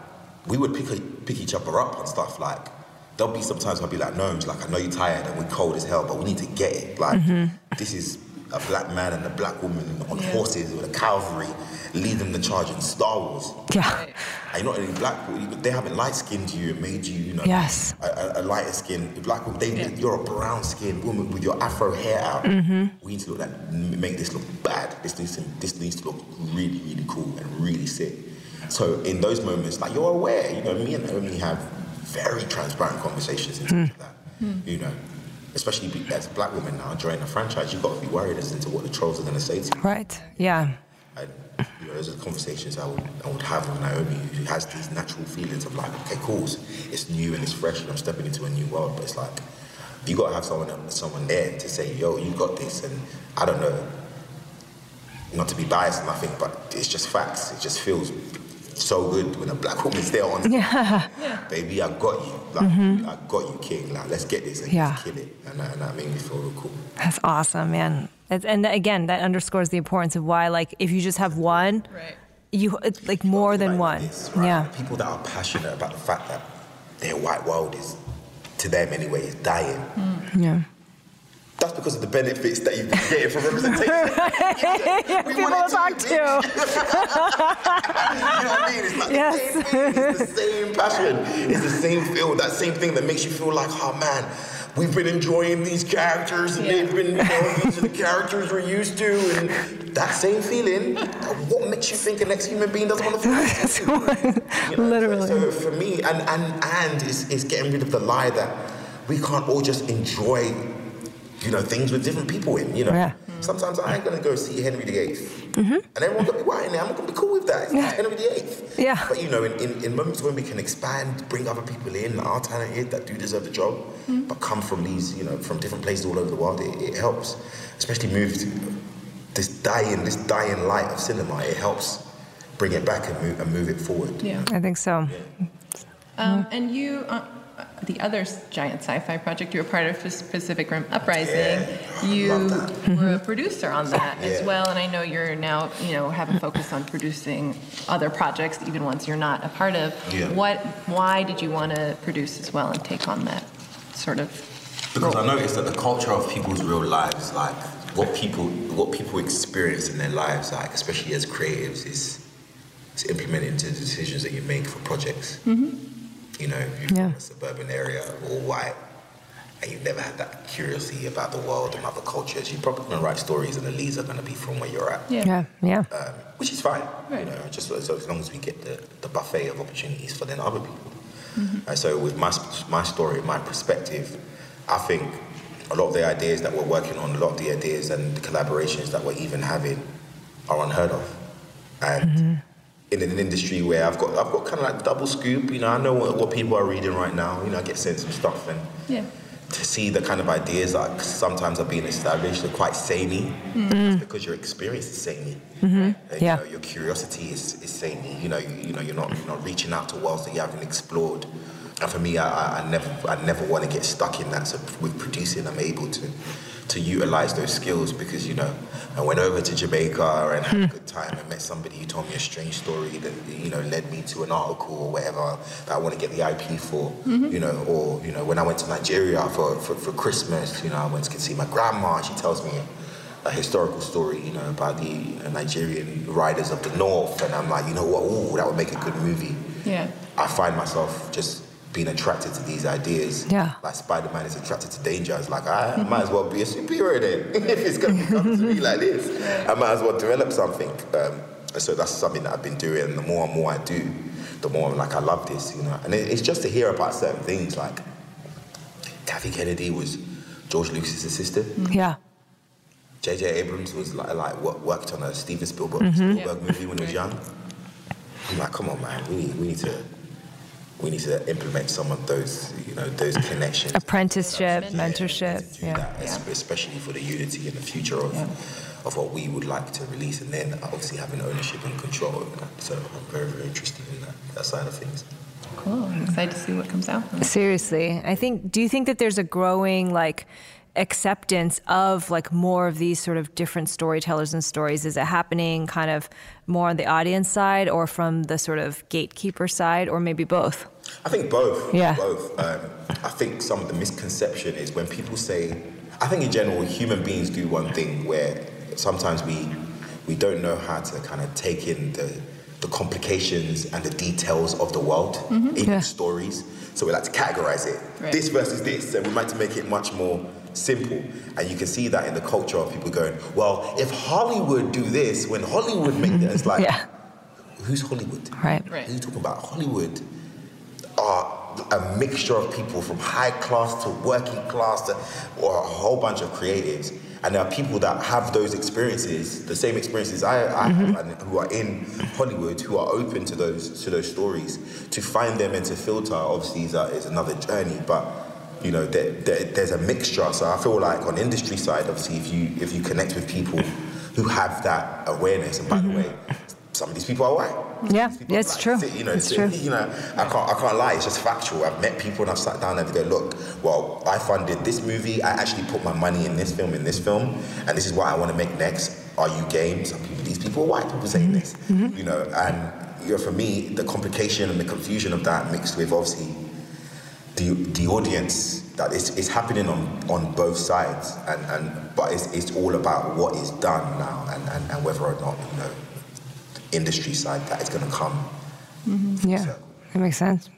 we would pick pick each other up and stuff. Like there'll be sometimes I'll be like, no, it's like I know you're tired and we're cold as hell, but we need to get it. Like mm-hmm. this is a black man and a black woman on horses with a cavalry leading the charge in Star Wars. Yeah. And you're not only black, but they haven't light skinned you and made you, you know, Yes. a, a, a lighter skin black woman. They, You're a brown skinned woman with your afro hair out. Mm-hmm. We need to look like make this look bad. This needs to this needs to look really, really cool and really sick. So in those moments, like you're aware, you know, me and Naomi have very transparent conversations in terms of that. You know, especially as a black woman now joining a franchise, you've got to be worried as into what the trolls are going to say to you. Right. Yeah. And, you know, those are the conversations I would, I would have with Naomi, who has these natural feelings of like, okay, cool, it's new and it's fresh, and I'm stepping into a new world. But it's like you got to have someone, someone there to say, yo, you got this, and I don't know, not to be biased or nothing, but it's just facts. It just feels so good when a black woman's there on, Yeah. [LAUGHS] baby, I got you, like, mm-hmm. I got you, king. Like, let's get this and Yeah. kill it, and that, and that made me feel real cool. That's awesome, man. It's, and again, that underscores the importance of why, like, if you just have one, Right. you it's like more than Like one. this, right? Yeah. People that are passionate about the fact that their white world is, to them anyway, is dying. Yeah. That's because of the benefits that you've been getting from representation. [LAUGHS] yeah We people wanted to talk [LAUGHS] to, you know what I mean? It's like Yes. the same thing. It's the same passion. It's the same feel. That same thing that makes you feel like, oh man, we've been enjoying these characters and they've been, you know, these are the characters we're used to. And that same feeling, what makes you think the next human being doesn't want to [LAUGHS] feel that? You know, Literally. So, so for me, and and and it's, it's getting rid of the lie that we can't all just enjoy, you know, things with different people in. You know, Yeah. sometimes I ain't gonna go see Henry VIII, and everyone's gonna be white in there. I'm gonna be cool with that. It's Mm-hmm. Yeah. Henry VIII. Yeah. But you know, in, in, in moments when we can expand, bring other people in that are talented, that do deserve the job, Mm-hmm. but come from these, you know, from different places all over the world, it, it helps. Especially move to this dying, this dying light of cinema. It helps bring it back and move, and move it forward. Yeah. I think so. Um, and you, uh, the other giant sci-fi project, you were part of Pac- Pacific Rim Uprising. You were a producer on that as well, and I know you're now, you know, have a focus on producing other projects, even ones you're not a part of. Yeah. What? Why did you want to produce as well and take on that sort of? Because I noticed that the culture of people's real lives, like what people what people experience in their lives, like especially as creatives, is is implemented into the decisions that you make for projects. Mm-hmm. You know, if you're Yeah. from a suburban area all white, and you've never had that curiosity about the world and other cultures, you're probably going to write stories, and the leads are going to be from where you're at. Yeah. Yeah. Um, which is fine, Right. you know, just as, as long as we get the, the buffet of opportunities for then other people. And so, with my my story, my perspective, I think a lot of the ideas that we're working on, a lot of the ideas and the collaborations that we're even having, are unheard of. And in an industry where I've got I've got kind of like double scoop, you know, I know what, what people are reading right now. You know, I get sent some stuff and Yeah. to see the kind of ideas that sometimes are being established are quite samey. It's mm-hmm. because your experience is samey. Mm-hmm. And, Yeah. You know, your curiosity is, is samey. You know, you, you know, you're not you're not reaching out to worlds that you haven't explored. And for me, I, I, I never I never want to get stuck in that. So with producing, I'm able to to utilize those skills because you know I went over to Jamaica and had a hmm. good time and met somebody who told me a strange story that you know led me to an article or whatever that I want to get the IP for. Mm-hmm. You know, or you know when I went to Nigeria for, for, for Christmas, you know I went to see my grandma. She tells me a historical story, you know, about the Nigerian riders of the north, and I'm like, you know what? Ooh, that would make a good movie. Yeah. I find myself just being attracted to these ideas. Yeah. Like Spider Man is attracted to danger. It's like I, I might as well be a superhero then. [LAUGHS] if it's going to come to me like this, I might as well develop something. Um, so that's something that I've been doing. And the more and more I do, the more I'm like, I love this, you know. And it, it's just to hear about certain things. Like Kathy Kennedy was George Lucas's assistant. Mm-hmm. Yeah. J.J. Abrams was like, like wo- worked on a Steven Spielberg, mm-hmm. Spielberg movie when he was young. I'm like, come on, man, we need, we need to we need to implement some of those, you know, those connections. Apprenticeship, Yeah, mentorship. Yeah. that, es- especially for the unity and the future of of what we would like to release, and then obviously having ownership and control over that. So I'm very, very interested in that, that side of things. Cool. I'm excited to see what comes out. Seriously, I think. Do you think that there's a growing like acceptance of like more of these sort of different storytellers and stories? Is it happening kind of more on the audience side or from the sort of gatekeeper side, or maybe both? I think both. Yeah. Both. Um, I think some of the misconception is when people say, I think in general, human beings do one thing where sometimes we we don't know how to kind of take in the the complications and the details of the world in Yeah. stories. So we like to categorize it. Right. This versus this, and we like to make it much more simple. And you can see that in the culture of people going, well, if Hollywood do this, when Hollywood make this, it's [LAUGHS] like, Yeah. who's Hollywood? Right. Right. Who are you talking about? Hollywood are a mixture of people from high class to working class to, or a whole bunch of creatives. And there are people that have those experiences, the same experiences I, I have, mm-hmm. and who are in Hollywood, who are open to those to those stories. To find them and to filter, obviously, is, a, is another journey. But you know, there, there, there's a mixture. So I feel like on industry side, obviously, if you if you connect with people who have that awareness, and by the way, some of these people are white. Yeah, are it's true. You know, It's it's, true. you know, I can't, I can't lie. It's just factual. I've met people and I've sat down and they go, look, well, I funded this movie. I actually put my money in this film, in this film, and this is what I want to make next. Are you game? Some people, these people are white people saying this, Mm-hmm. you know, and you know, for me, the complication and the confusion of that mixed with obviously the the audience that it's, it's happening on, on both sides, and, and but it's, it's all about what is done now and, and, and whether or not you know the industry side that is going to come. Yeah, that makes sense.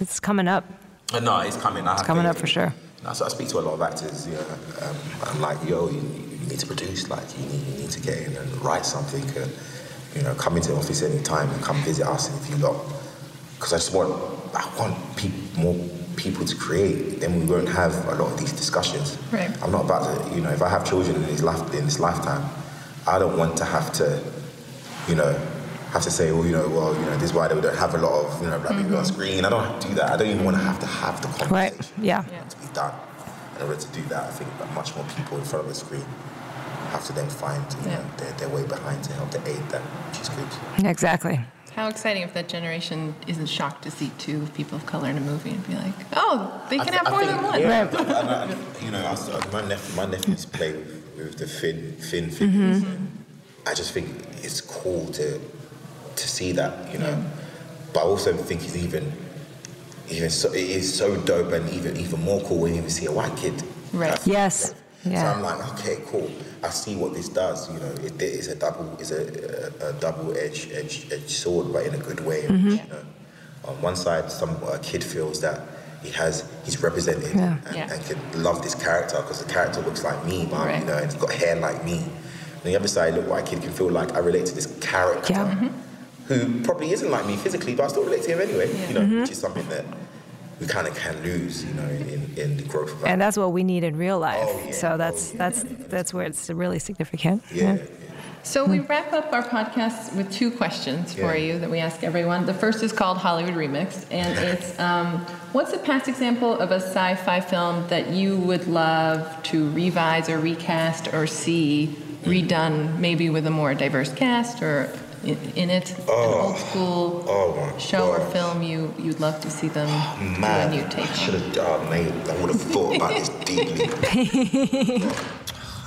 It's coming up. Uh, no, it's coming. It's coming up for sure. No, so I speak to a lot of actors. Yeah, um, I'm like, yo, you, you need to produce. Like, you need, you need to get in and write something. And, you know, come into the office anytime and come visit us if you lot. Because I just want, I want peop more people to create. Then we won't have a lot of these discussions. Right. I'm not about to, you know, if I have children in this life in this lifetime, I don't want to have to, you know, have to say, well, you know, well, you know, this is why they don't have a lot of, you know, black people on mm-hmm. screen. I don't have to do that. I don't even want to have to have the conversation Right. Yeah. to be done. In order to do that, I think that much more people in front of the screen have to then find you Yeah. know, their, their way behind to help to aid that, which is good. Exactly. How exciting if that generation isn't shocked to see two people of color in a movie and be like, oh, they can I have more think- than one. yeah, Right. I- I- I- you know, I s- uh, my, nephew, my nephews play with, with the Finn Finn mm-hmm. figures. and I just think it's cool to to see that, you know. But I also think it's even even so, it is so dope and even even more cool when you even see a white kid. Right. That's- Yes. So Yeah. I'm like, okay, cool. I see what this does. You know, it is a double, is a, a, a double-edged edged, edged sword, but in a good way. Mm-hmm. You know, on one side, some a kid feels that he has, he's represented Yeah. and, Yeah. and can love this character because the character looks like me, but Right. you know, and he's got hair like me. On the other side, look, white kid can feel like I relate to this character. Yeah. Mhm. Who probably isn't like me physically, but I still relate to him anyway. You know, Mm-hmm. which is something that we kind of can lose, you know, in, in, in the growth of our And that's what we need in real life. Oh, yeah. So that's Oh, yeah. that's that's where it's really significant. yeah. So we wrap up our podcast with two questions for Yeah. you that we ask everyone. The first is called Hollywood Remix, and [LAUGHS] it's um, what's a past example of a sci-fi film that you would love to revise or recast or see redone, maybe with a more diverse cast or in, in it, an oh. old school Oh, my show or film you you'd love to see them Man, do a new take I should on. have, oh, mate, I would have thought about this deeply. [LAUGHS]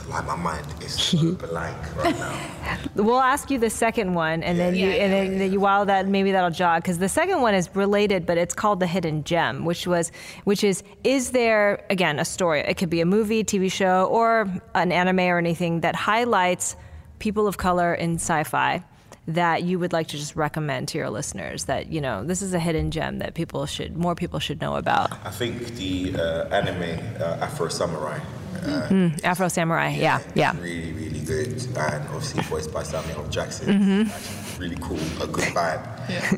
like my mind is so blank right now. [LAUGHS] We'll ask you the second one, and then you and then, then you while that maybe that'll jog because the second one is related, but it's called the hidden gem, which was which is is there again a story? It could be a movie, TV show, or an anime or anything that highlights people of color in sci-fi that you would like to just recommend to your listeners that you know this is a hidden gem that people should more people should know about. I think the uh, anime uh, Afro Samurai. Uh, Mm, Afro Samurai, yeah, yeah. Really, really good, and obviously voiced by Samuel L. Jackson. Mhm. Really cool, a good vibe.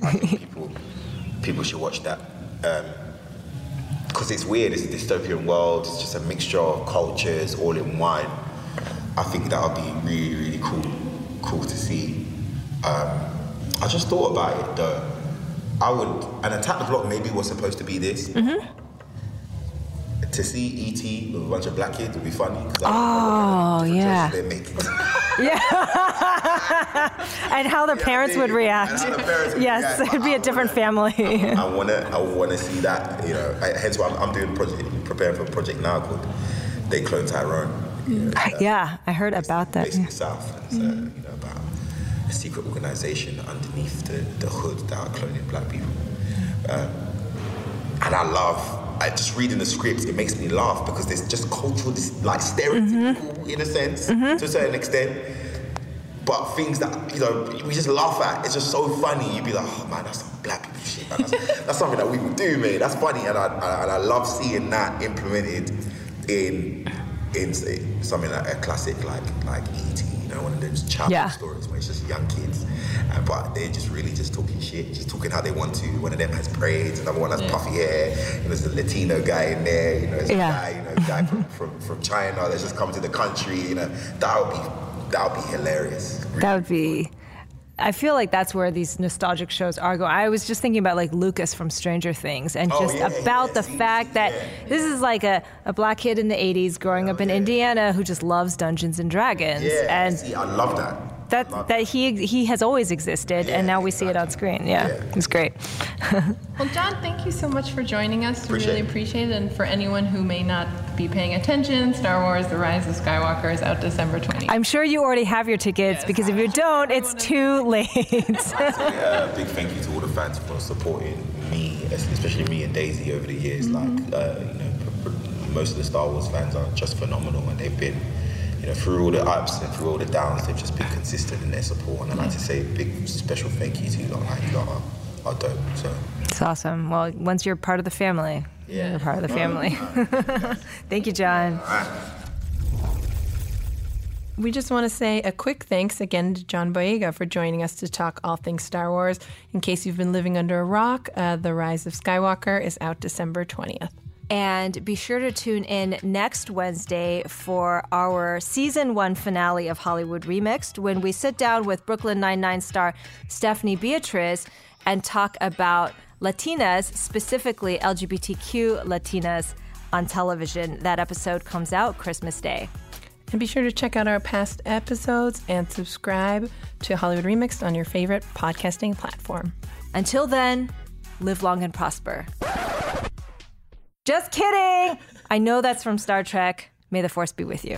I think people people should watch that because it's weird. It's a dystopian world. It's just a mixture of cultures all in one. I think that would be really, really cool, cool to see. Um, I just thought about it though. I would, an Attack the Block maybe was supposed to be this. To see E.T. with a bunch of black kids would be funny. Oh don't know what yeah, they're making. [LAUGHS] yeah. [LAUGHS] and how the parents would react. And how the parents would yes, react. it'd be a different family. I wanna, [LAUGHS] I wanna see that. You know, I, hence why I'm, I'm doing project, preparing for a project now called "They Clone Tyrone." You know, uh, yeah, I heard about that. based in the South. It's, uh, you know, about a secret organization underneath the, the hood that are cloning black people. Um, and I love. I just reading the scripts, it makes me laugh because there's just cultural, like stereotypical in a sense, to a certain extent. But things that you know we just laugh at, it's just so funny. You'd be like, oh man, that's some black people shit. Man. That's, [LAUGHS] that's something that we would do, man. That's funny, and I, I and I love seeing that implemented in in something like a classic like like E.T. You know, one of those childhood Yeah. stories where it's just young kids, uh, but they're just really just talking shit, just talking how they want to. One of them has braids, another one has puffy hair. You know, there's a Latino guy in there. You know, there's Yeah. a guy, you know, guy from, from from China that's just come to the country. You know, that would be that would be hilarious. That would be. I feel like that's where these nostalgic shows are going. I was just thinking about like Lucas from Stranger Things and Oh, just yeah, about yeah, the fact that this is like a, a black kid in the 80s growing oh, up in Indiana who just loves Dungeons and Dragons. Yeah, and see, I love that. That that he he has always existed and now we see it on screen. Yeah, it's great. [LAUGHS] Well, John, thank you so much for joining us. We Appreciate really it. appreciate it. And for anyone who may not be paying attention, Star Wars The Rise of Skywalker is out December 20th. I'm sure you already have your tickets because if you don't, it's too late. [LAUGHS] Uh, [LAUGHS] big thank you to all the fans for supporting me, especially me and Daisy over the years. Like, uh, you know, pr- pr- most of the Star Wars fans are just phenomenal, and they've been, you know, through all the ups and through all the downs, they've just been consistent in their support. And I'd like to say a big special thank you to you lot. Like, you lot are, are dope. So, it's awesome. Well, once you're part of the family, you're part of the family. [LAUGHS] Thank you, John. We just want to say a quick thanks again to John Boyega for joining us to talk all things Star Wars. In case you've been living under a rock, uh, The Rise of Skywalker is out December 20th. And be sure to tune in next Wednesday for our season one finale of Hollywood Remixed when we sit down with Brooklyn Nine-Nine star Stephanie Beatriz and talk about Latinas, specifically LGBTQ Latinas, on television. That episode comes out Christmas Day. And be sure to check out our past episodes and subscribe to Hollywood Remixed on your favorite podcasting platform. Until then, live long and prosper. Just kidding! I know that's from Star Trek. May the Force be with you.